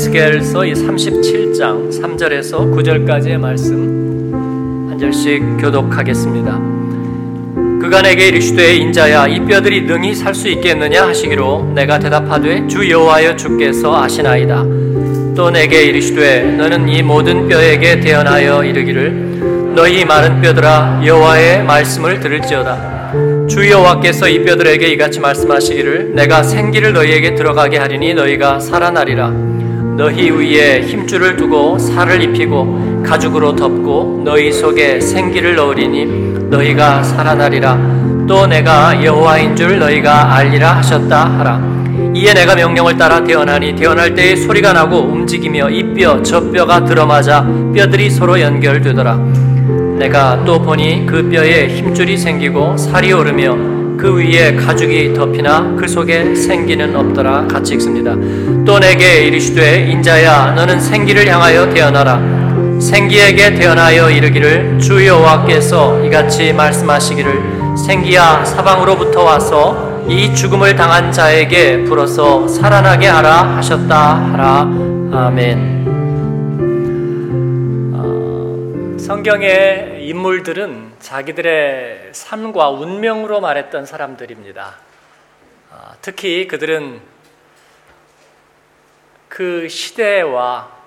에스겔서 37장 3절에서 9절까지의 말씀 한 절씩 교독하겠습니다. 그간에게 이르시되 인자야 이 뼈들이 능히 살 수 있겠느냐 하시기로 내가 대답하되 주 여호와여 주께서 아시나이다. 또 내게 이르시되 너는 이 모든 뼈에게 대언하여 이르기를 너희 마른 뼈들아 여호와의 말씀을 들을지어다. 주 여호와께서 이 뼈들에게 이같이 말씀하시기를 내가 생기를 너희에게 들어가게 하리니 너희가 살아나리라. 너희 위에 힘줄을 두고 살을 입히고 가죽으로 덮고 너희 속에 생기를 넣으리니 너희가 살아나리라. 또 내가 여호와인 줄 너희가 알리라 하셨다 하라. 이에 내가 명령을 따라 태어나니 태어날 때에 소리가 나고 움직이며 이 뼈 저 뼈가 들어맞아 뼈들이 서로 연결되더라. 내가 또 보니 그 뼈에 힘줄이 생기고 살이 오르며 그 위에 가죽이 덮이나 그 속에 생기는 없더라 같이 읽습니다. 또 내게 이르시되 인자야 너는 생기를 향하여 태어나라 생기에게 태어나여 이르기를 주 여호와께서 이같이 말씀하시기를 생기야 사방으로부터 와서 이 죽음을 당한 자에게 불어서 살아나게 하라 하셨다 하라 아멘. 어, 성경의 인물들은 자기들의 삶과 운명으로 말했던 사람들입니다. 아, 특히 그들은 그 시대와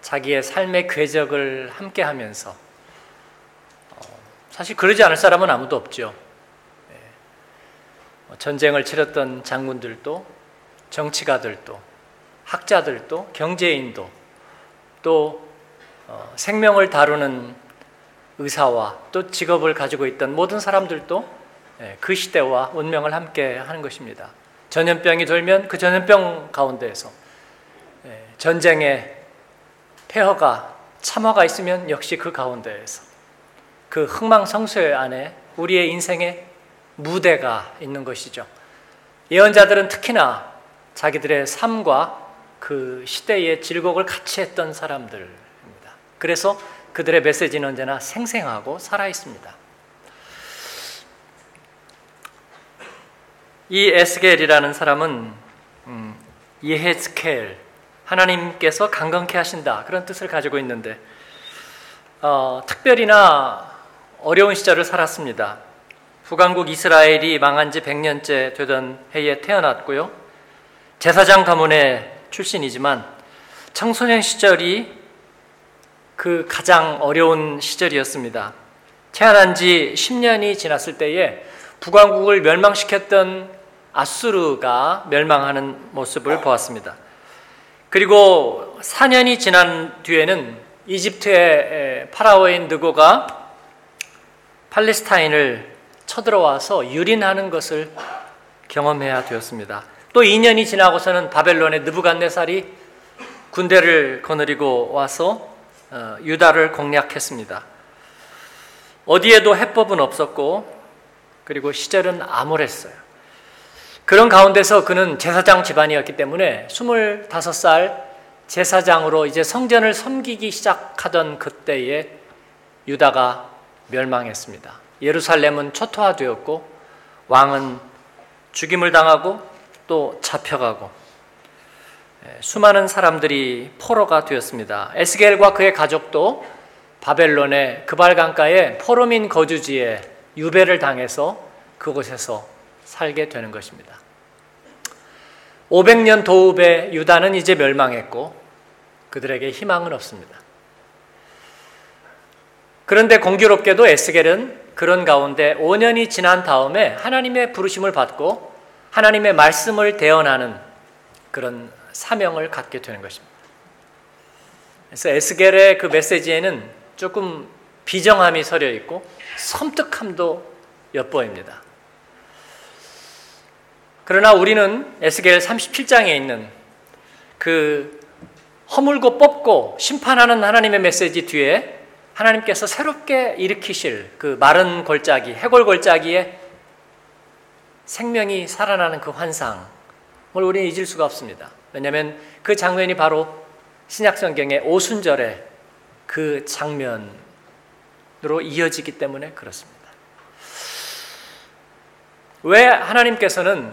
자기의 삶의 궤적을 함께 하면서 어, 사실 그러지 않을 사람은 아무도 없죠. 예. 뭐 전쟁을 치렀던 장군들도 정치가들도 학자들도 경제인도 또 어, 생명을 다루는 의사와 또 직업을 가지고 있던 모든 사람들도 예, 그 시대와 운명을 함께 하는 것입니다. 전염병이 돌면 그 전염병 가운데에서 예, 전쟁의 폐허가 참화가 있으면 역시 그 가운데에서 그 흥망성쇠 안에 우리의 인생의 무대가 있는 것이죠. 예언자들은 특히나 자기들의 삶과 그 시대의 질곡을 같이 했던 사람들입니다. 그래서 그들의 메시지는 언제나 생생하고 살아 있습니다. 이 에스겔이라는 사람은 음, 예헤스켈 하나님께서 강건케 하신다 그런 뜻을 가지고 있는데 어, 특별히나 어려운 시절을 살았습니다. 북왕국 이스라엘이 망한 지 100년째 되던 해에 태어났고요. 제사장 가문의 출신이지만 청소년 시절이 그 가장 어려운 시절이었습니다. 태어난 지 10년이 지났을 때에 북왕국을 멸망시켰던 아수르가 멸망하는 모습을 보았습니다. 그리고 4년이 지난 뒤에는 이집트의 파라오인 느고가 팔레스타인을 쳐들어와서 유린하는 것을 경험해야 되었습니다. 또 2년이 지나고서는 바벨론의 느부갓네살이 군대를 거느리고 와서 어, 유다를 공략했습니다. 어디에도 해법은 없었고 그리고 시절은 암울했어요. 그런 가운데서 그는 제사장 집안이었기 때문에 25살 제사장으로 이제 성전을 섬기기 시작하던 그때에 유다가 멸망했습니다. 예루살렘은 초토화되었고 왕은 죽임을 당하고 또 잡혀가고 예, 수많은 사람들이 포로가 되었습니다. 에스겔과 그의 가족도 바벨론의 그발강가의 포로민 거주지에 유배를 당해서 그곳에서 살게 되는 것입니다. 500년 도읍의 유다는 이제 멸망했고 그들에게 희망은 없습니다. 그런데 공교롭게도 에스겔은 그런 가운데 5년이 지난 다음에 하나님의 부르심을 받고 하나님의 말씀을 대언하는 그런 사명을 갖게 되는 것입니다. 그래서 에스겔의 그 메시지에는 조금 비정함이 서려 있고 섬뜩함도 엿보입니다. 그러나 우리는 에스겔 37장에 있는 그 허물고 뽑고 심판하는 하나님의 메시지 뒤에 하나님께서 새롭게 일으키실 그 마른 골짜기, 해골 골짜기에 생명이 살아나는 그 환상 을 우리는 잊을 수가 없습니다. 왜냐하면 그 장면이 바로 신약 성경의 오순절의 그 장면으로 이어지기 때문에 그렇습니다. 왜 하나님께서는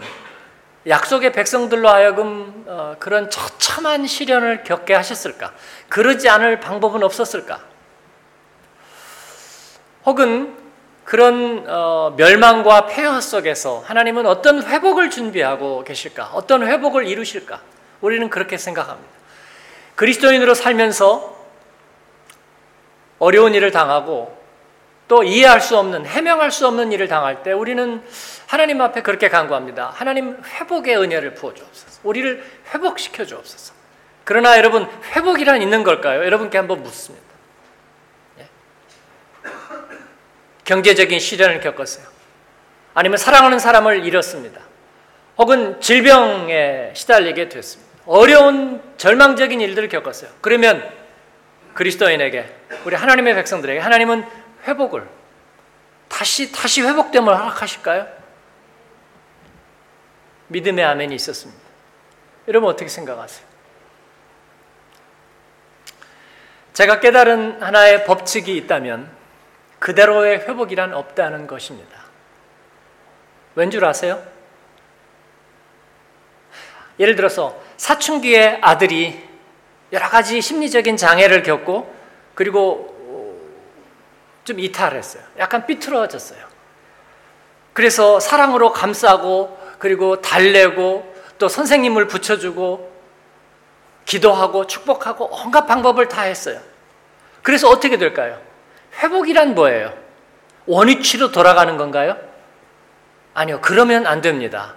약속의 백성들로 하여금 어, 그런 처참한 시련을 겪게 하셨을까? 그러지 않을 방법은 없었을까? 혹은 그런 어, 멸망과 폐허 속에서 하나님은 어떤 회복을 준비하고 계실까? 어떤 회복을 이루실까? 우리는 그렇게 생각합니다. 그리스도인으로 살면서 어려운 일을 당하고 또 이해할 수 없는, 해명할 수 없는 일을 당할 때 우리는 하나님 앞에 그렇게 간구합니다. 하나님 회복의 은혜를 부어 주옵소서. 우리를 회복시켜 주옵소서. 그러나 여러분, 회복이란 있는 걸까요? 여러분께 한번 묻습니다. 예? 경제적인 시련을 겪었어요. 아니면 사랑하는 사람을 잃었습니다. 혹은 질병에 시달리게 됐습니다. 어려운 절망적인 일들을 겪었어요. 그러면 그리스도인에게 우리 하나님의 백성들에게 하나님은 회복을 다시 다시 회복됨을 허락하실까요? 믿음의 아멘이 있었습니다. 여러분 어떻게 생각하세요? 제가 깨달은 하나의 법칙이 있다면 그대로의 회복이란 없다는 것입니다. 왠 줄 아세요? 예를 들어서 사춘기의 아들이 여러 가지 심리적인 장애를 겪고 그리고 좀 이탈했어요. 약간 삐뚤어졌어요. 그래서 사랑으로 감싸고 그리고 달래고 또 선생님을 붙여주고 기도하고 축복하고 온갖 방법을 다 했어요. 그래서 어떻게 될까요? 회복이란 뭐예요? 원위치로 돌아가는 건가요? 아니요. 그러면 안 됩니다.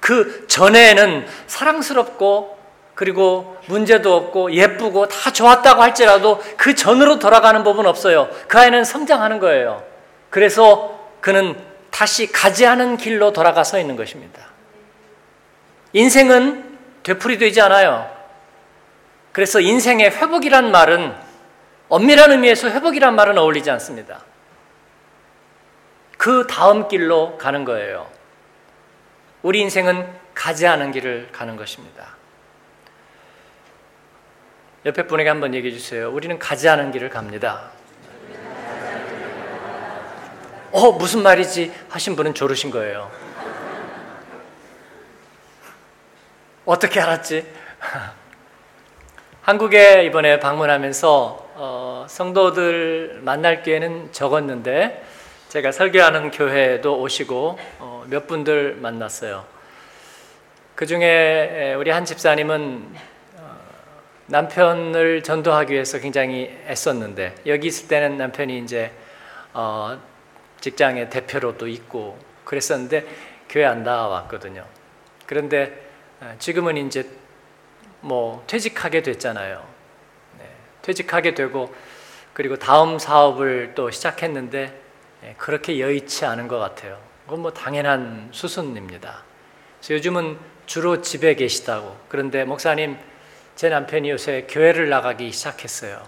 그 전에는 사랑스럽고 그리고 문제도 없고 예쁘고 다 좋았다고 할지라도 그 전으로 돌아가는 법은 없어요. 그 아이는 성장하는 거예요. 그래서 그는 다시 가지 않은 길로 돌아가 서 있는 것입니다. 인생은 되풀이되지 않아요. 그래서 인생의 회복이란 말은 엄밀한 의미에서 회복이란 말은 어울리지 않습니다. 그 다음 길로 가는 거예요. 우리 인생은 가지 않은 길을 가는 것입니다. 옆에 분에게 한번 얘기해 주세요. 우리는 가지 않은 길을 갑니다. 어, 무슨 말이지? 하신 분은 조르신 거예요. 어떻게 알았지? 한국에 이번에 방문하면서 어, 성도들 만날 기회는 적었는데 제가 설교하는 교회도 오시고 어, 몇 분들 만났어요. 그 중에 우리 한 집사님은 어, 남편을 전도하기 위해서 굉장히 애썼는데 여기 있을 때는 남편이 이제 어, 직장의 대표로도 있고 그랬었는데 교회 안 나왔거든요. 그런데 어, 지금은 이제 뭐 퇴직하게 됐잖아요. 네, 퇴직하게 되고 그리고 다음 사업을 또 시작했는데 예, 그렇게 여의치 않은 것 같아요. 그건 뭐 당연한 수순입니다. 그래서 요즘은 주로 집에 계시다고. 그런데 목사님, 제 남편이 요새 교회를 나가기 시작했어요.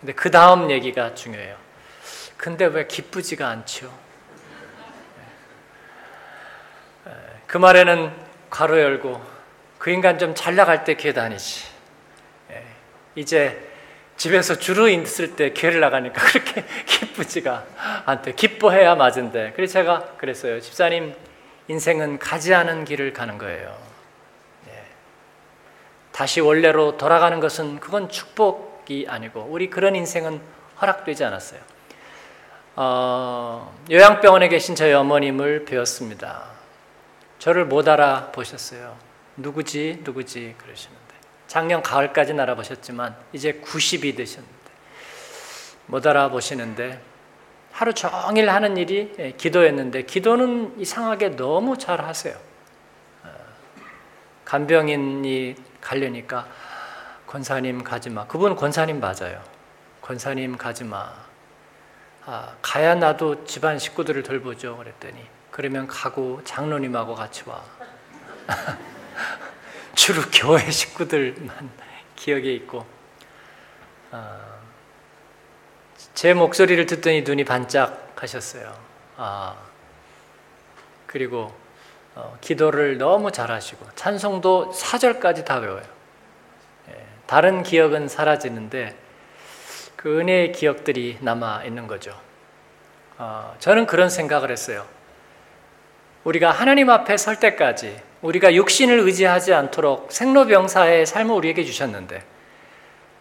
근데 그 다음 얘기가 중요해요. 근데 왜 기쁘지가 않죠? 예. 예, 그 말에는 괄호 열고 그 인간 좀 잘 나갈 때 교회 다니지. 이제 집에서 주로 있을 때 교회를 나가니까 그렇게 기쁘지가 않대. 기뻐해야 맞은데. 그래서 제가 그랬어요. 집사님, 인생은 가지 않은 길을 가는 거예요. 예. 다시 원래로 돌아가는 것은 그건 축복이 아니고 우리 그런 인생은 허락되지 않았어요. 어, 요양병원에 계신 저희 어머님을 배웠습니다. 저를 못 알아보셨어요. 누구지, 누구지 그러시는 작년 가을까지 알아보셨지만 이제 90이 되셨는데 못 알아보시는데 하루 종일 하는 일이 예, 기도였는데 기도는 이상하게 너무 잘 하세요. 어, 간병인이 가려니까 권사님 가지 마. 그분 권사님 맞아요. 권사님 가지 마. 아, 가야 나도 집안 식구들을 돌보죠. 그랬더니 그러면 가고 장로님하고 같이 와. 주로 교회 식구들만 기억에 있고 어, 제 목소리를 듣더니 눈이 반짝하셨어요. 아, 그리고 어, 기도를 너무 잘하시고 찬송도 사절까지 다 외워요. 예, 다른 기억은 사라지는데 그 은혜의 기억들이 남아 있는 거죠. 어, 저는 그런 생각을 했어요. 우리가 하나님 앞에 설 때까지 우리가 육신을 의지하지 않도록 생로병사의 삶을 우리에게 주셨는데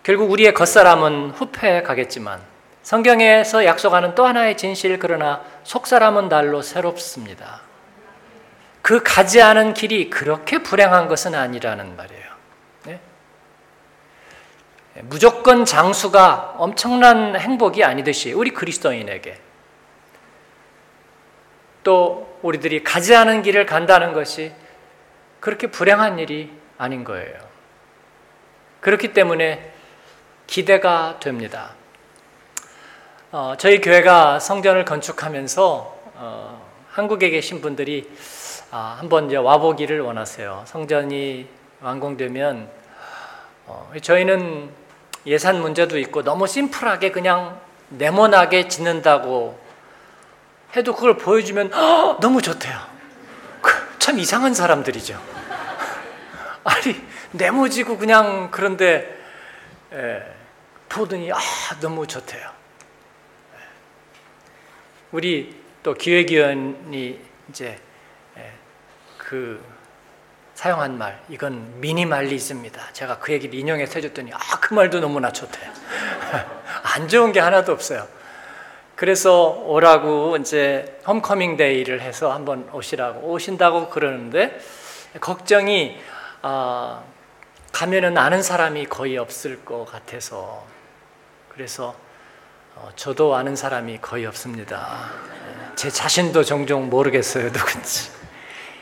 결국 우리의 겉사람은 후패에 가겠지만 성경에서 약속하는 또 하나의 진실 그러나 속사람은 날로 새롭습니다. 그 가지 않은 길이 그렇게 불행한 것은 아니라는 말이에요. 네? 무조건 장수가 엄청난 행복이 아니듯이 우리 그리스도인에게 또 우리들이 가지 않은 길을 간다는 것이 그렇게 불행한 일이 아닌 거예요. 그렇기 때문에 기대가 됩니다. 어, 저희 교회가 성전을 건축하면서 어, 한국에 계신 분들이 아, 한번 이제 와보기를 원하세요. 성전이 완공되면 어, 저희는 예산 문제도 있고 너무 심플하게 그냥 네모나게 짓는다고 해도 그걸 보여주면 허, 너무 좋대요. 그, 참 이상한 사람들이죠. 아니 네모지고 그냥 그런데 예, 보더니 아 너무 좋대요. 우리 또 기획위원이 이제 그 사용한 말 이건 미니말리즘이다. 제가 그 얘기를 인용해서 해줬더니 아 그 말도 너무나 좋대요. 안 좋은 게 하나도 없어요. 그래서 오라고 이제 홈커밍 데이를 해서 한번 오시라고 오신다고 그러는데 걱정이 아, 가면은 아는 사람이 거의 없을 것 같아서 그래서 어, 저도 아는 사람이 거의 없습니다. 제 자신도 종종 모르겠어요 누군지.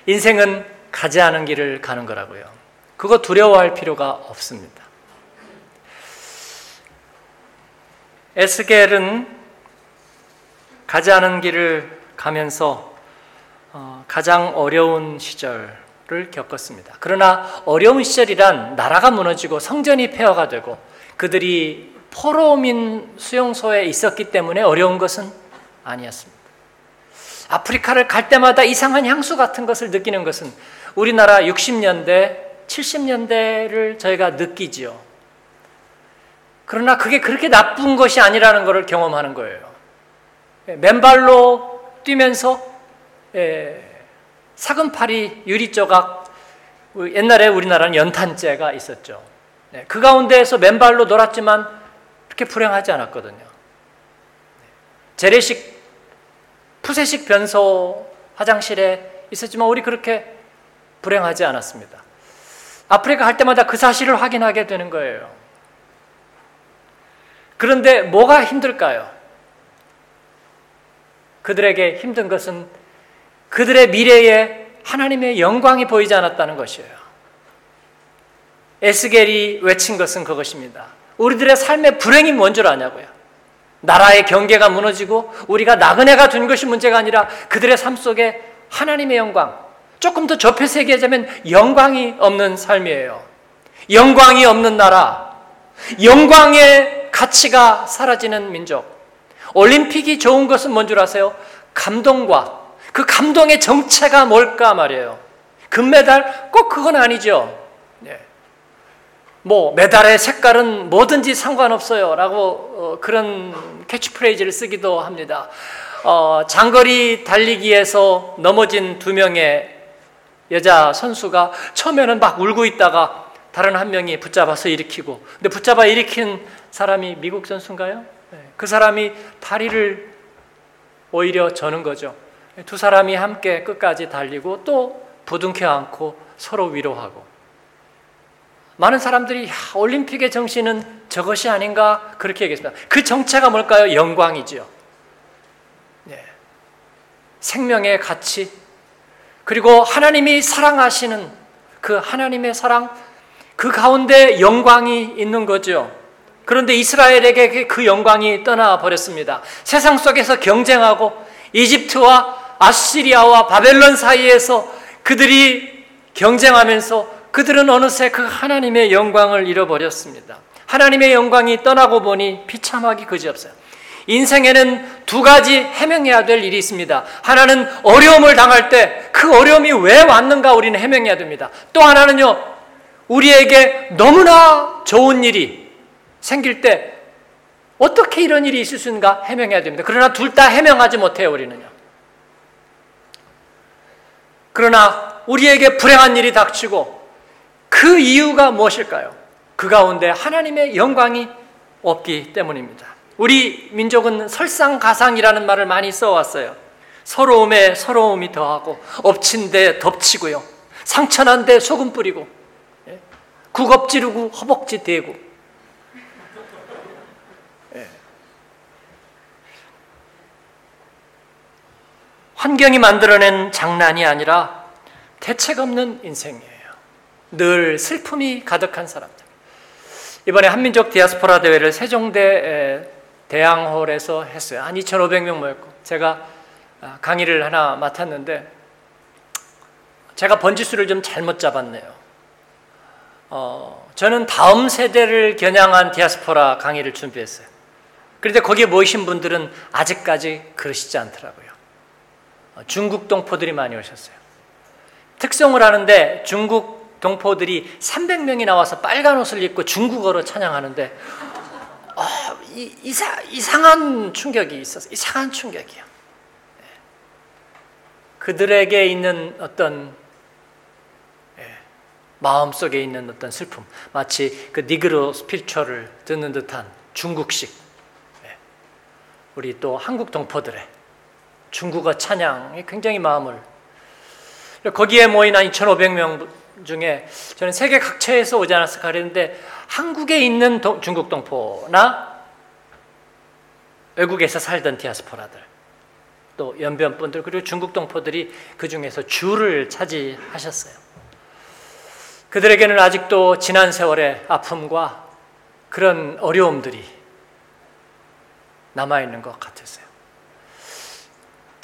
인생은 가지 않은 길을 가는 거라고요. 그거 두려워할 필요가 없습니다. 에스겔은 가지 않은 길을 가면서 어, 가장 어려운 시절을 겪었습니다. 그러나 어려운 시절이란 나라가 무너지고 성전이 폐허가 되고 그들이 포로민 수용소에 있었기 때문에 어려운 것은 아니었습니다. 아프리카를 갈 때마다 이상한 향수 같은 것을 느끼는 것은 우리나라 60년대, 70년대를 저희가 느끼지요. 그러나 그게 그렇게 나쁜 것이 아니라는 것을 경험하는 거예요. 예, 맨발로 뛰면서 예, 사금팔이 유리조각 옛날에 우리나라는 연탄재가 있었죠. 네, 그 가운데에서 맨발로 놀았지만 그렇게 불행하지 않았거든요. 네, 재래식 푸세식 변소 화장실에 있었지만 우리 그렇게 불행하지 않았습니다. 아프리카 갈 때마다 그 사실을 확인하게 되는 거예요. 그런데 뭐가 힘들까요? 그들에게 힘든 것은 그들의 미래에 하나님의 영광이 보이지 않았다는 것이에요. 에스겔이 외친 것은 그것입니다. 우리들의 삶의 불행이 뭔 줄 아냐고요. 나라의 경계가 무너지고 우리가 나그네가 된 것이 문제가 아니라 그들의 삶 속에 하나님의 영광, 조금 더 좁혀서 얘기하자면 영광이 없는 삶이에요. 영광이 없는 나라, 영광의 가치가 사라지는 민족. 올림픽이 좋은 것은 뭔 줄 아세요? 감동과 그 감동의 정체가 뭘까 말이에요. 금메달 꼭 그건 아니죠. 뭐 메달의 색깔은 뭐든지 상관없어요라고 어, 그런 캐치프레이즈를 쓰기도 합니다. 어, 장거리 달리기에서 넘어진 두 명의 여자 선수가 처음에는 막 울고 있다가 다른 한 명이 붙잡아서 일으키고 근데 붙잡아 일으킨 사람이 미국 선수인가요? 네. 그 사람이 다리를 오히려 저는 거죠. 두 사람이 함께 끝까지 달리고 또 부둥켜 안고 서로 위로하고 많은 사람들이 야, 올림픽의 정신은 저것이 아닌가 그렇게 얘기했습니다. 그 정체가 뭘까요? 영광이지요. 네. 생명의 가치 그리고 하나님이 사랑하시는 그 하나님의 사랑 그 가운데 영광이 있는 거죠. 그런데 이스라엘에게 그 영광이 떠나 버렸습니다. 세상 속에서 경쟁하고 이집트와 아시리아와 바벨론 사이에서 그들이 경쟁하면서 그들은 어느새 그 하나님의 영광을 잃어버렸습니다. 하나님의 영광이 떠나고 보니 비참하기 그지없어요. 인생에는 두 가지 해명해야 될 일이 있습니다. 하나는 어려움을 당할 때 그 어려움이 왜 왔는가 우리는 해명해야 됩니다. 또 하나는요, 우리에게 너무나 좋은 일이 생길 때 어떻게 이런 일이 있을 수 있는가 해명해야 됩니다. 그러나 둘 다 해명하지 못해요, 우리는요. 그러나 우리에게 불행한 일이 닥치고 그 이유가 무엇일까요? 그 가운데 하나님의 영광이 없기 때문입니다. 우리 민족은 설상가상이라는 말을 많이 써왔어요. 서러움에 서러움이 더하고 엎친 데 덮치고요. 상처난 데 소금 뿌리고 예? 국업 지르고 허벅지 대고 환경이 만들어낸 장난이 아니라 대책 없는 인생이에요. 늘 슬픔이 가득한 사람들. 이번에 한민족 디아스포라 대회를 세종대 대양홀에서 했어요. 한 2,500명 모였고 제가 아, 강의를 하나 맡았는데 제가 번지수를 좀 잘못 잡았네요. 어, 저는 다음 세대를 겨냥한 디아스포라 강의를 준비했어요. 그런데 거기에 모이신 분들은 아직까지 그러시지 않더라고요. 어, 중국 동포들이 많이 오셨어요. 특성을 하는데 중국 동포들이 300명이 나와서 빨간 옷을 입고 중국어로 찬양하는데 어, 이, 이사, 이상한 충격이 있었어요. 이상한 충격이요. 예. 그들에게 있는 어떤 예, 마음 속에 있는 어떤 슬픔, 마치 그 니그로 스피리추얼을 듣는 듯한 중국식 예. 우리 또 한국 동포들의 중국어 찬양이 굉장히 마음을 거기에 모인 한 2,500명 중에 저는 세계 각처에서 오지 않았을까 그랬는데 한국에 있는 동, 중국 동포나 외국에서 살던 디아스포라들 또 연변분들 그리고 중국 동포들이 그 중에서 주를 차지하셨어요. 그들에게는 아직도 지난 세월의 아픔과 그런 어려움들이 남아 있는 것 같았어요.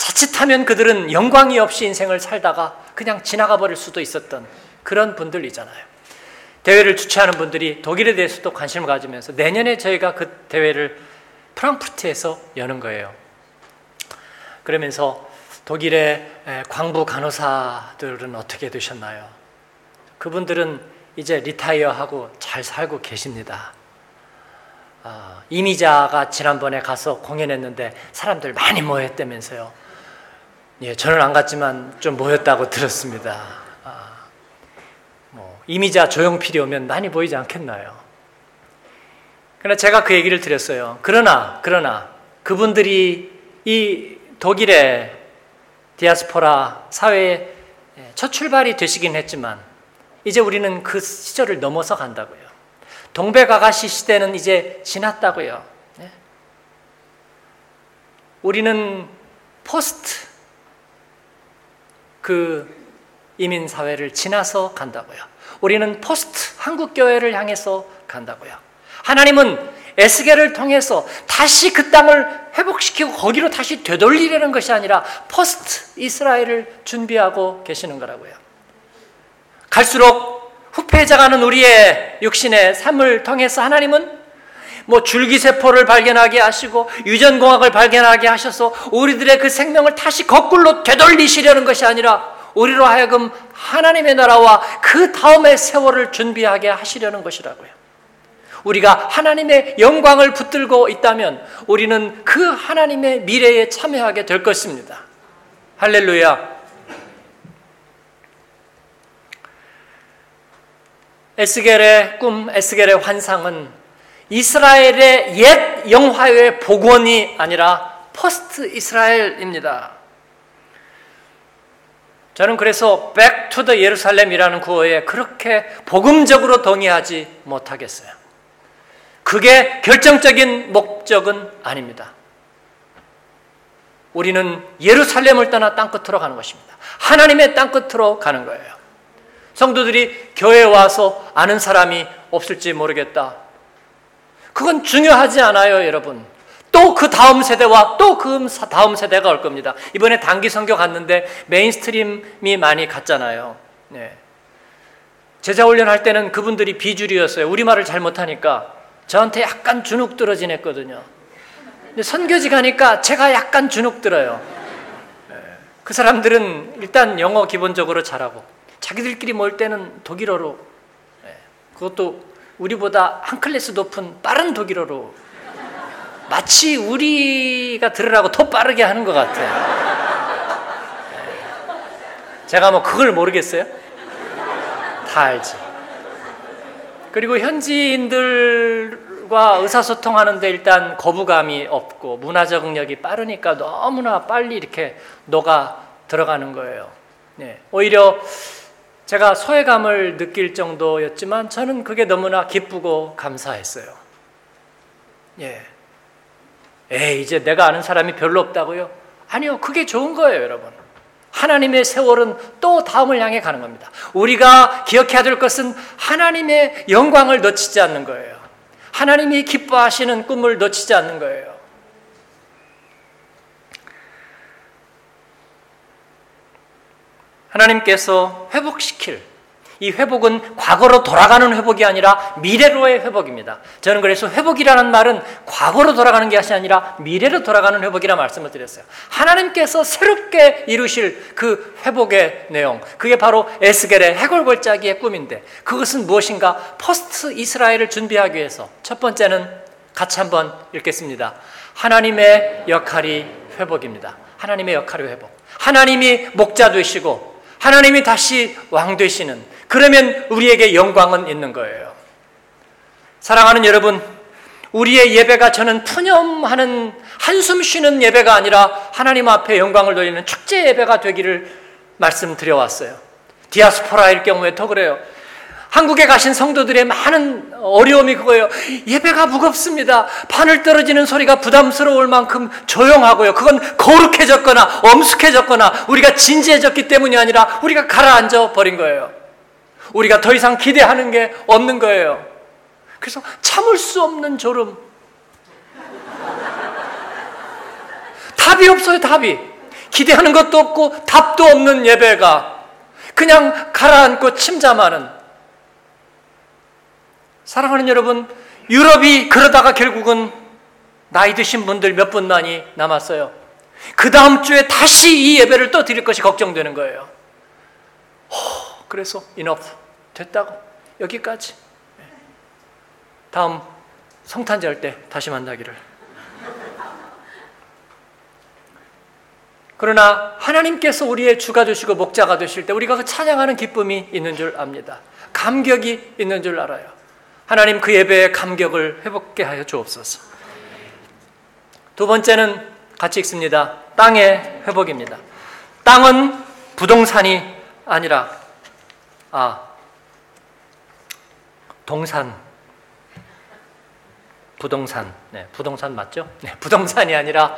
자칫하면 그들은 영광이 없이 인생을 살다가 그냥 지나가 버릴 수도 있었던 그런 분들이잖아요. 대회를 주최하는 분들이 독일에 대해서도 관심을 가지면서 내년에 저희가 그 대회를 프랑크푸르트에서 여는 거예요. 그러면서 독일의 광부 간호사들은 어떻게 되셨나요? 그분들은 이제 리타이어하고 잘 살고 계십니다. 어, 이미자가 지난번에 가서 공연했는데 사람들 많이 모였다면서요. 예, 저는 안 갔지만 좀 모였다고 들었습니다. 아, 뭐, 이미자 조용필이 오면 많이 보이지 않겠나요? 그러나 제가 그 얘기를 드렸어요. 그러나, 그러나, 그분들이 이 독일의 디아스포라 사회의 첫 출발이 되시긴 했지만, 이제 우리는 그 시절을 넘어서 간다고요. 동백아가씨 시대는 이제 지났다고요. 네? 우리는 포스트 그 이민 사회를 지나서 간다고요. 우리는 포스트 한국 교회를 향해서 간다고요. 하나님은 에스겔을 통해서 다시 그 땅을 회복시키고 거기로 다시 되돌리려는 것이 아니라 포스트 이스라엘을 준비하고 계시는 거라고요. 갈수록 후패해져가는 우리의 육신의 삶을 통해서 하나님은 뭐 줄기세포를 발견하게 하시고 유전공학을 발견하게 하셔서 우리들의 그 생명을 다시 거꾸로 되돌리시려는 것이 아니라 우리로 하여금 하나님의 나라와 그 다음의 세월을 준비하게 하시려는 것이라고요. 우리가 하나님의 영광을 붙들고 있다면 우리는 그 하나님의 미래에 참여하게 될 것입니다. 할렐루야. 에스겔의 꿈, 에스겔의 환상은 이스라엘의 옛 영화의 복원이 아니라 포스트 이스라엘입니다. 저는 그래서 Back to the 예루살렘이라는 구호에 그렇게 복음적으로 동의하지 못하겠어요. 그게 결정적인 목적은 아닙니다. 우리는 예루살렘을 떠나 땅끝으로 가는 것입니다. 하나님의 땅끝으로 가는 거예요. 성도들이 교회에 와서 아는 사람이 없을지 모르겠다. 그건 중요하지 않아요, 여러분. 또 그 다음 세대와 또 그 다음 세대가 올 겁니다. 이번에 단기 선교 갔는데 mainstream이 많이 갔잖아요. 네. 제자 훈련할 때는 그분들이 비주류였어요. 우리말을 잘 못하니까 저한테 약간 주눅 들어 지냈거든요. 근데 선교지 가니까 제가 약간 주눅 들어요. 네. 그 사람들은 일단 영어 기본적으로 잘하고 자기들끼리 모일 때는 독일어로 네. 그것도 우리보다 한 클래스 높은 빠른 독일어로 마치 우리가 들으라고 더 빠르게 하는 것 같아요. 제가 뭐 그걸 모르겠어요? 다 알지. 그리고 현지인들과 의사소통하는데 일단 거부감이 없고 문화적 능력이 빠르니까 너무나 빨리 이렇게 녹아 들어가는 거예요. 네. 오히려 제가 소외감을 느낄 정도였지만 저는 그게 너무나 기쁘고 감사했어요. 예. 에 이제 내가 아는 사람이 별로 없다고요? 아니요, 그게 좋은 거예요, 여러분. 하나님의 세월은 또 다음을 향해 가는 겁니다. 우리가 기억해야 될 것은 하나님의 영광을 놓치지 않는 거예요. 하나님이 기뻐하시는 꿈을 놓치지 않는 거예요. 하나님께서 회복시킬 이 회복은 과거로 돌아가는 회복이 아니라 미래로의 회복입니다. 저는 그래서 회복이라는 말은 과거로 돌아가는 것이 아니라 미래로 돌아가는 회복이라 말씀을 드렸어요. 하나님께서 새롭게 이루실 그 회복의 내용, 그게 바로 에스겔의 해골골짜기의 꿈인데 그것은 무엇인가? 포스트 이스라엘을 준비하기 위해서 첫 번째는 같이 한번 읽겠습니다. 하나님의 역할이 회복입니다. 하나님의 역할이 회복. 하나님이 목자 되시고 하나님이 다시 왕 되시는 그러면 우리에게 영광은 있는 거예요. 사랑하는 여러분, 우리의 예배가 저는 푸념하는 한숨 쉬는 예배가 아니라 하나님 앞에 영광을 돌리는 축제 예배가 되기를 말씀드려 왔어요. 디아스포라일 경우에 더 그래요. 한국에 가신 성도들의 많은 어려움이 그거예요. 예배가 무겁습니다. 바늘 떨어지는 소리가 부담스러울 만큼 조용하고요. 그건 거룩해졌거나 엄숙해졌거나 우리가 진지해졌기 때문이 아니라 우리가 가라앉아 버린 거예요. 우리가 더 이상 기대하는 게 없는 거예요. 그래서 참을 수 없는 졸음. 답이 없어요, 답이. 기대하는 것도 없고 답도 없는 예배가 그냥 가라앉고 침잠하는 사랑하는 여러분, 유럽이 그러다가 결국은 나이 드신 분들 몇 분만이 남았어요. 그 다음 주에 다시 이 예배를 또 드릴 것이 걱정되는 거예요. 그래서 enough. 됐다고 여기까지 다음 성탄절 때 다시 만나기를 그러나 하나님께서 우리의 주가 되시고 목자가 되실 때 우리가 그 찬양하는 기쁨이 있는 줄 압니다 감격이 있는 줄 알아요 하나님 그 예배의 감격을 회복게 하여 주옵소서 두 번째는 같이 읽습니다 땅의 회복입니다 땅은 부동산이 아니라 아 동산 부동산 네, 부동산 맞죠? 네, 부동산이 아니라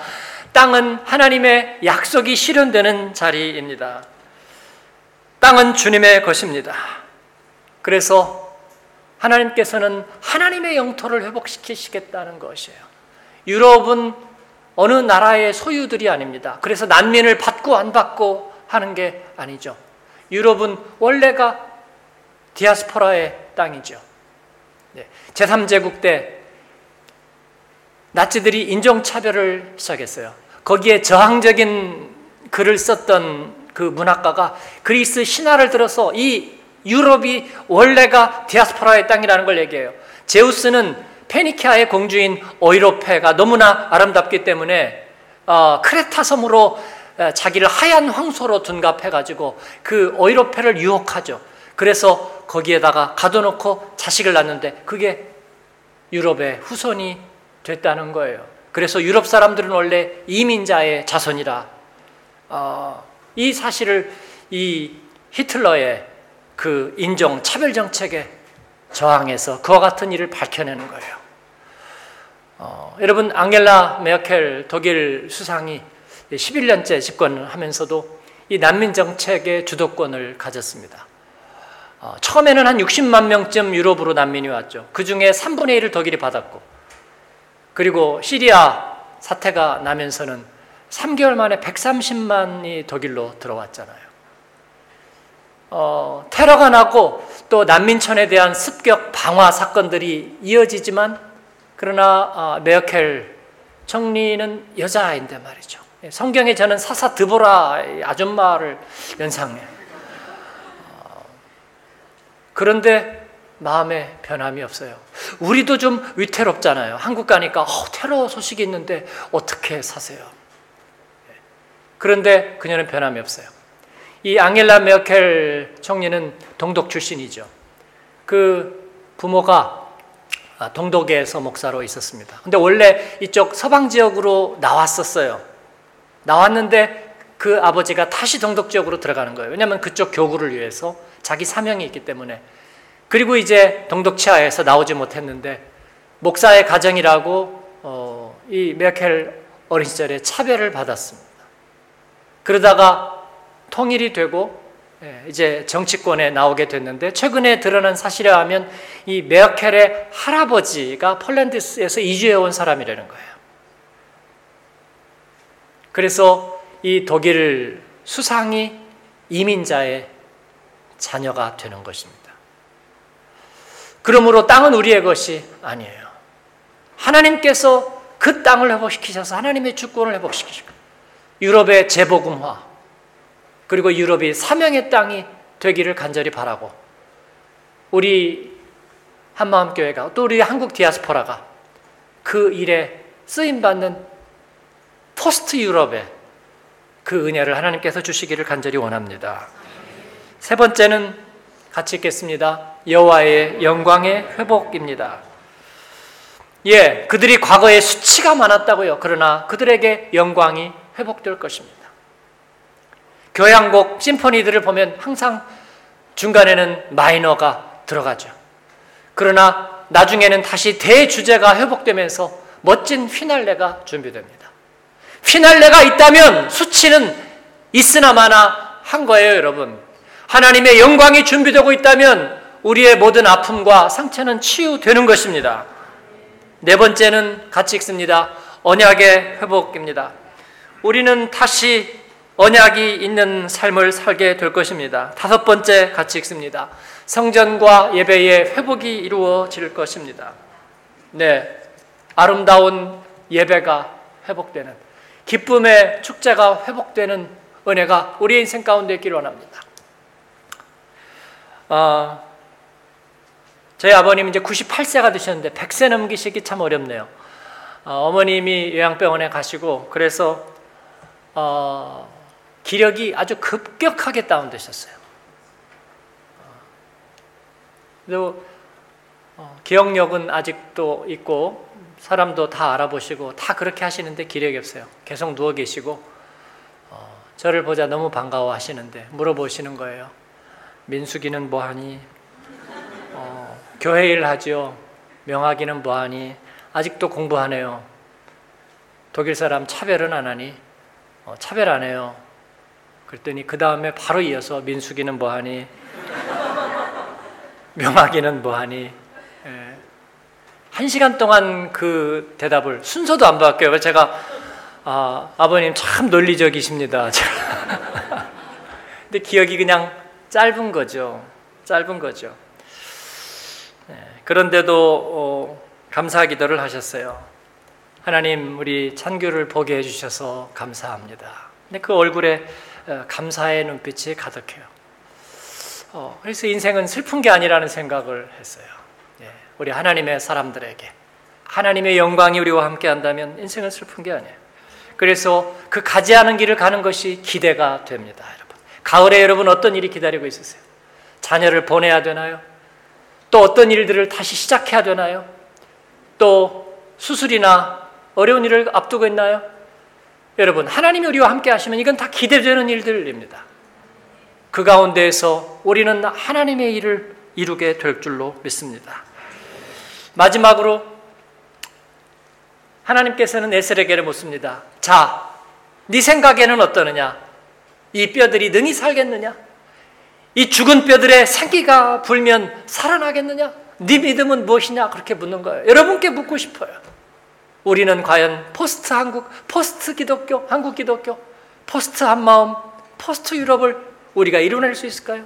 땅은 하나님의 약속이 실현되는 자리입니다. 땅은 주님의 것입니다. 그래서 하나님께서는 하나님의 영토를 회복시키시겠다는 것이에요. 유럽은 어느 나라의 소유들이 아닙니다. 그래서 난민을 받고 안 받고 하는 게 아니죠. 유럽은 원래가 디아스포라의 땅이죠. 제3제국 때 나치들이 인종차별을 시작했어요. 거기에 저항적인 글을 썼던 그 문학가가 그리스 신화를 들어서 이 유럽이 원래가 디아스포라의 땅이라는 걸 얘기해요. 제우스는 페니키아의 공주인 오이로페가 너무나 아름답기 때문에 어, 크레타 섬으로 어, 자기를 하얀 황소로 둔갑해가지고 그 오이로페를 유혹하죠. 그래서 거기에다가 가둬놓고 자식을 낳는데 그게 유럽의 후손이 됐다는 거예요. 그래서 유럽 사람들은 원래 이민자의 자손이라 어, 이 사실을 이 히틀러의 그 인종 차별 정책에 저항해서 그와 같은 일을 밝혀내는 거예요. 어, 여러분 앙겔라 메르켈 독일 수상이 11년째 집권을 하면서도 이 난민 정책의 주도권을 가졌습니다. 어, 처음에는 한 60만 명쯤 유럽으로 난민이 왔죠. 그 중에 3분의 1을 독일이 받았고, 그리고 시리아 사태가 나면서는 3개월 만에 130만이 독일로 들어왔잖아요. 어, 테러가 나고 또 난민촌에 대한 습격 방화 사건들이 이어지지만 그러나 어, 메어켈 총리는 여자인데 말이죠. 성경에 저는 사사 드보라 아줌마를 연상해요. 그런데 마음에 변함이 없어요. 우리도 좀 위태롭잖아요. 한국 가니까 어, 테러 소식이 있는데 어떻게 사세요? 그런데 그녀는 변함이 없어요. 이 앙겔라 메르켈 총리는 동독 출신이죠. 그 부모가 아, 동독에서 목사로 있었습니다. 근데 원래 이쪽 서방 지역으로 나왔었어요. 나왔는데 그 아버지가 다시 동독 지역으로 들어가는 거예요. 왜냐하면 그쪽 교구를 위해서 자기 사명이 있기 때문에. 그리고 이제 동독 치하에서 나오지 못했는데 목사의 가정이라고 어, 이 메르켈 어린 시절에 차별을 받았습니다. 그러다가 통일이 되고 예, 이제 정치권에 나오게 됐는데 최근에 드러난 사실에 하면 이 메르켈의 할아버지가 폴란드에서 이주해 온 사람이라는 거예요. 그래서 이 독일 수상이 이민자의 자녀가 되는 것입니다. 그러므로 땅은 우리의 것이 아니에요. 하나님께서 그 땅을 회복시키셔서 하나님의 주권을 회복시키시고 유럽의 재복음화 그리고 유럽이 사명의 땅이 되기를 간절히 바라고 우리 한마음교회가 또 우리 한국 디아스포라가 그 일에 쓰임받는 포스트 유럽의 그 은혜를 하나님께서 주시기를 간절히 원합니다. 세 번째는 같이 읽겠습니다. 여호와의 영광의 회복입니다. 예, 그들이 과거에 수치가 많았다고요. 그러나 그들에게 영광이 회복될 것입니다. 교향곡 심포니들을 보면 항상 중간에는 마이너가 들어가죠. 그러나 나중에는 다시 대주제가 회복되면서 멋진 휘날레가 준비됩니다. 휘날레가 있다면 수치는 있으나마나 한 거예요, 여러분. 하나님의 영광이 준비되고 있다면 우리의 모든 아픔과 상처는 치유되는 것입니다. 네 번째는 같이 읽습니다. 언약의 회복입니다. 우리는 다시 언약이 있는 삶을 살게 될 것입니다. 다섯 번째 같이 읽습니다. 성전과 예배의 회복이 이루어질 것입니다. 네. 아름다운 예배가 회복되는, 기쁨의 축제가 회복되는 은혜가 우리 인생 가운데 있기를 원합니다. 어, 저희 아버님 이제 98세가 되셨는데 100세 넘기시기 참 어렵네요. 어, 머님이 요양병원에 가시고 그래서 어, 기력이 아주 급격하게 다운되셨어요. 그리고 어, 기억력은 아직도 있고 사람도 다 알아보시고 다 그렇게 하시는데 기력이 없어요. 계속 누워 계시고 어, 저를 보자 너무 반가워 하시는데 물어보시는 거예요. 민숙이는 뭐하니? 어, 교회 일 하죠. 명학이는 뭐하니? 아직도 공부하네요. 독일 사람 차별은 안 하니? 어, 차별 안 해요. 그랬더니 그 다음에 바로 이어서 민숙이는 뭐하니? 명학이는 뭐하니? 예. 한 시간 동안 그 대답을 순서도 안 바뀌어요. 제가 아, 아버님 참 논리적이십니다. 근데 기억이 그냥 짧은 거죠. 짧은 거죠. 네, 그런데도 어, 감사 기도를 하셨어요. 하나님 우리 찬규를 보게 해주셔서 감사합니다. 근데 그 얼굴에 어, 감사의 눈빛이 가득해요. 어, 그래서 인생은 슬픈 게 아니라는 생각을 했어요. 예, 우리 하나님의 사람들에게 하나님의 영광이 우리와 함께 한다면 인생은 슬픈 게 아니에요. 그래서 그 가지 않은 길을 가는 것이 기대가 됩니다. 가을에 여러분 어떤 일이 기다리고 있으세요? 자녀를 보내야 되나요? 또 어떤 일들을 다시 시작해야 되나요? 또 수술이나 어려운 일을 앞두고 있나요? 여러분, 하나님이 우리와 함께 하시면 이건 다 기대되는 일들입니다. 그 가운데에서 우리는 하나님의 일을 이루게 될 줄로 믿습니다. 마지막으로 하나님께서는 에스레게를 묻습니다. 자, 네 생각에는 어떠느냐? 이 뼈들이 능히 살겠느냐? 이 죽은 뼈들의 생기가 불면 살아나겠느냐? 네 믿음은 무엇이냐? 그렇게 묻는 거예요. 여러분께 묻고 싶어요. 우리는 과연 포스트 한국, 포스트 기독교, 한국 기독교, 포스트 한마음, 포스트 유럽을 우리가 이뤄낼 수 있을까요?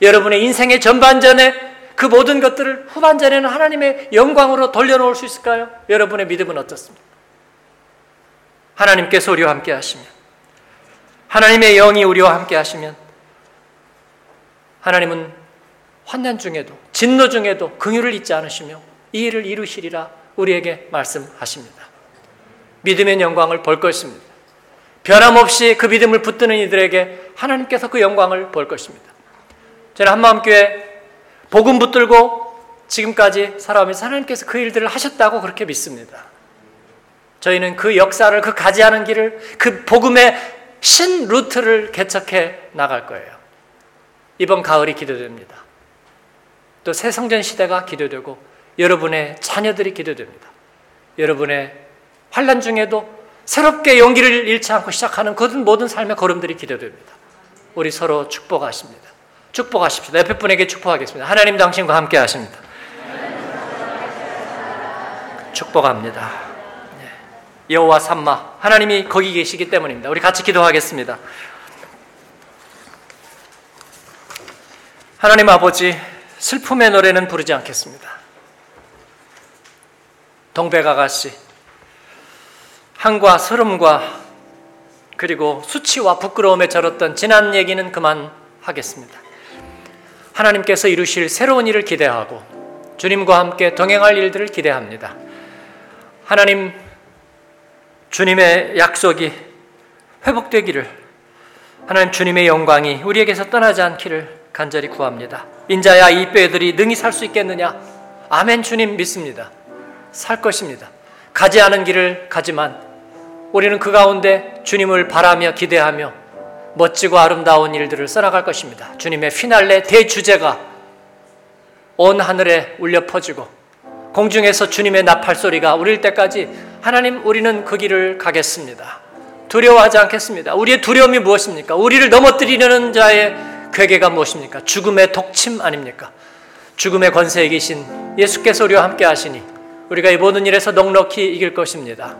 여러분의 인생의 전반전에 그 모든 것들을 후반전에는 하나님의 영광으로 돌려놓을 수 있을까요? 여러분의 믿음은 어떻습니까? 하나님께서 우리와 함께 하시면 하나님의 영이 우리와 함께 하시면 하나님은 환난 중에도 진노 중에도 긍휼을 잊지 않으시며 이 일을 이루시리라 우리에게 말씀하십니다. 믿음의 영광을 볼 것입니다. 변함없이 그 믿음을 붙드는 이들에게 하나님께서 그 영광을 볼 것입니다. 저는 한마음교회 복음 붙들고 지금까지 살아오면서 하나님께서 그 일들을 하셨다고 그렇게 믿습니다. 저희는 그 역사를 그 가지 않은 길을 그 복음의 신 루트를 개척해 나갈 거예요. 이번 가을이 기도됩니다. 또 새 성전 시대가 기도되고 여러분의 자녀들이 기도됩니다. 여러분의 환란 중에도 새롭게 용기를 잃지 않고 시작하는 그 모든 삶의 걸음들이 기도됩니다. 우리 서로 축복하십니다. 축복하십시다. 옆에 분에게 축복하겠습니다. 하나님 당신과 함께 하십니다. 축복합니다. 네. 여호와 삼마 하나님이 거기 계시기 때문입니다. 우리 같이 기도하겠습니다. 하나님 아버지 슬픔의 노래는 부르지 않겠습니다. 동백아가씨 한과 서름과 그리고 수치와 부끄러움에 절었던 지난 얘기는 그만 하겠습니다. 하나님께서 이루실 새로운 일을 기대하고 주님과 함께 동행할 일들을 기대합니다. 하나님 주님의 약속이 회복되기를 하나님 주님의 영광이 우리에게서 떠나지 않기를 간절히 구합니다. 인자야 이 뼈들이 능히 살 수 있겠느냐? 아멘 주님 믿습니다. 살 것입니다. 가지 않은 길을 가지만 우리는 그 가운데 주님을 바라며 기대하며 멋지고 아름다운 일들을 써나갈 것입니다. 주님의 피날레 대주제가 온 하늘에 울려 퍼지고 공중에서 주님의 나팔 소리가 울릴 때까지 하나님 우리는 그 길을 가겠습니다. 두려워하지 않겠습니다. 우리의 두려움이 무엇입니까? 우리를 넘어뜨리려는 자의 괴계가 무엇입니까? 죽음의 독침 아닙니까? 죽음의 권세에 계신 예수께서 우리와 함께 하시니 우리가 이 모든 일에서 넉넉히 이길 것입니다.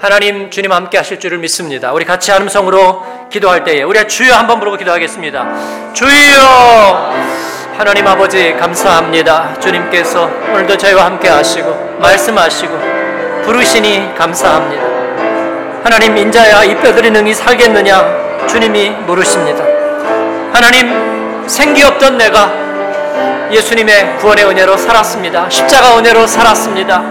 하나님 주님 함께 하실 줄을 믿습니다. 우리 같이 한음성으로 기도할 때에 우리가 주여 한번 부르고 기도하겠습니다. 주여 하나님 아버지 감사합니다. 주님께서 오늘도 저희와 함께 하시고 말씀하시고 부르시니 감사합니다. 하나님 인자야 이 뼈들이 능히 살겠느냐 주님이 물으십니다. 하나님 생기 없던 내가 예수님의 구원의 은혜로 살았습니다. 십자가 은혜로 살았습니다.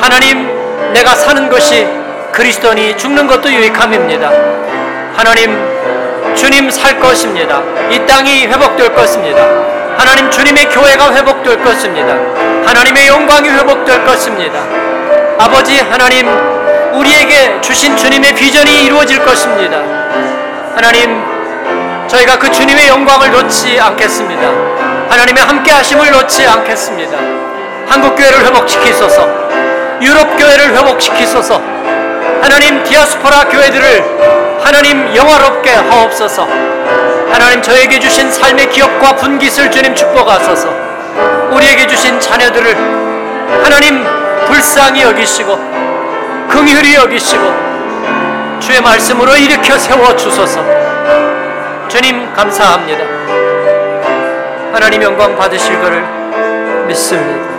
하나님 내가 사는 것이 그리스도니 죽는 것도 유익함입니다. 하나님 주님 살 것입니다. 이 땅이 회복될 것입니다. 하나님 주님의 교회가 회복될 것입니다. 하나님의 영광이 회복될 것입니다. 아버지 하나님 우리에게 주신 주님의 비전이 이루어질 것입니다. 하나님 저희가 그 주님의 영광을 놓지 않겠습니다. 하나님의 함께 하심을 놓지 않겠습니다. 한국 교회를 회복시키소서. 유럽 교회를 회복시키소서. 하나님 디아스포라 교회들을 하나님 영화롭게 하옵소서. 하나님 저에게 주신 삶의 기업과 분깃을 주님 축복하소서. 우리에게 주신 자녀들을 하나님 불쌍히 여기시고 긍휼히 여기시고 주의 말씀으로 일으켜 세워 주소서. 주님 감사합니다. 하나님 영광 받으실 것을 믿습니다.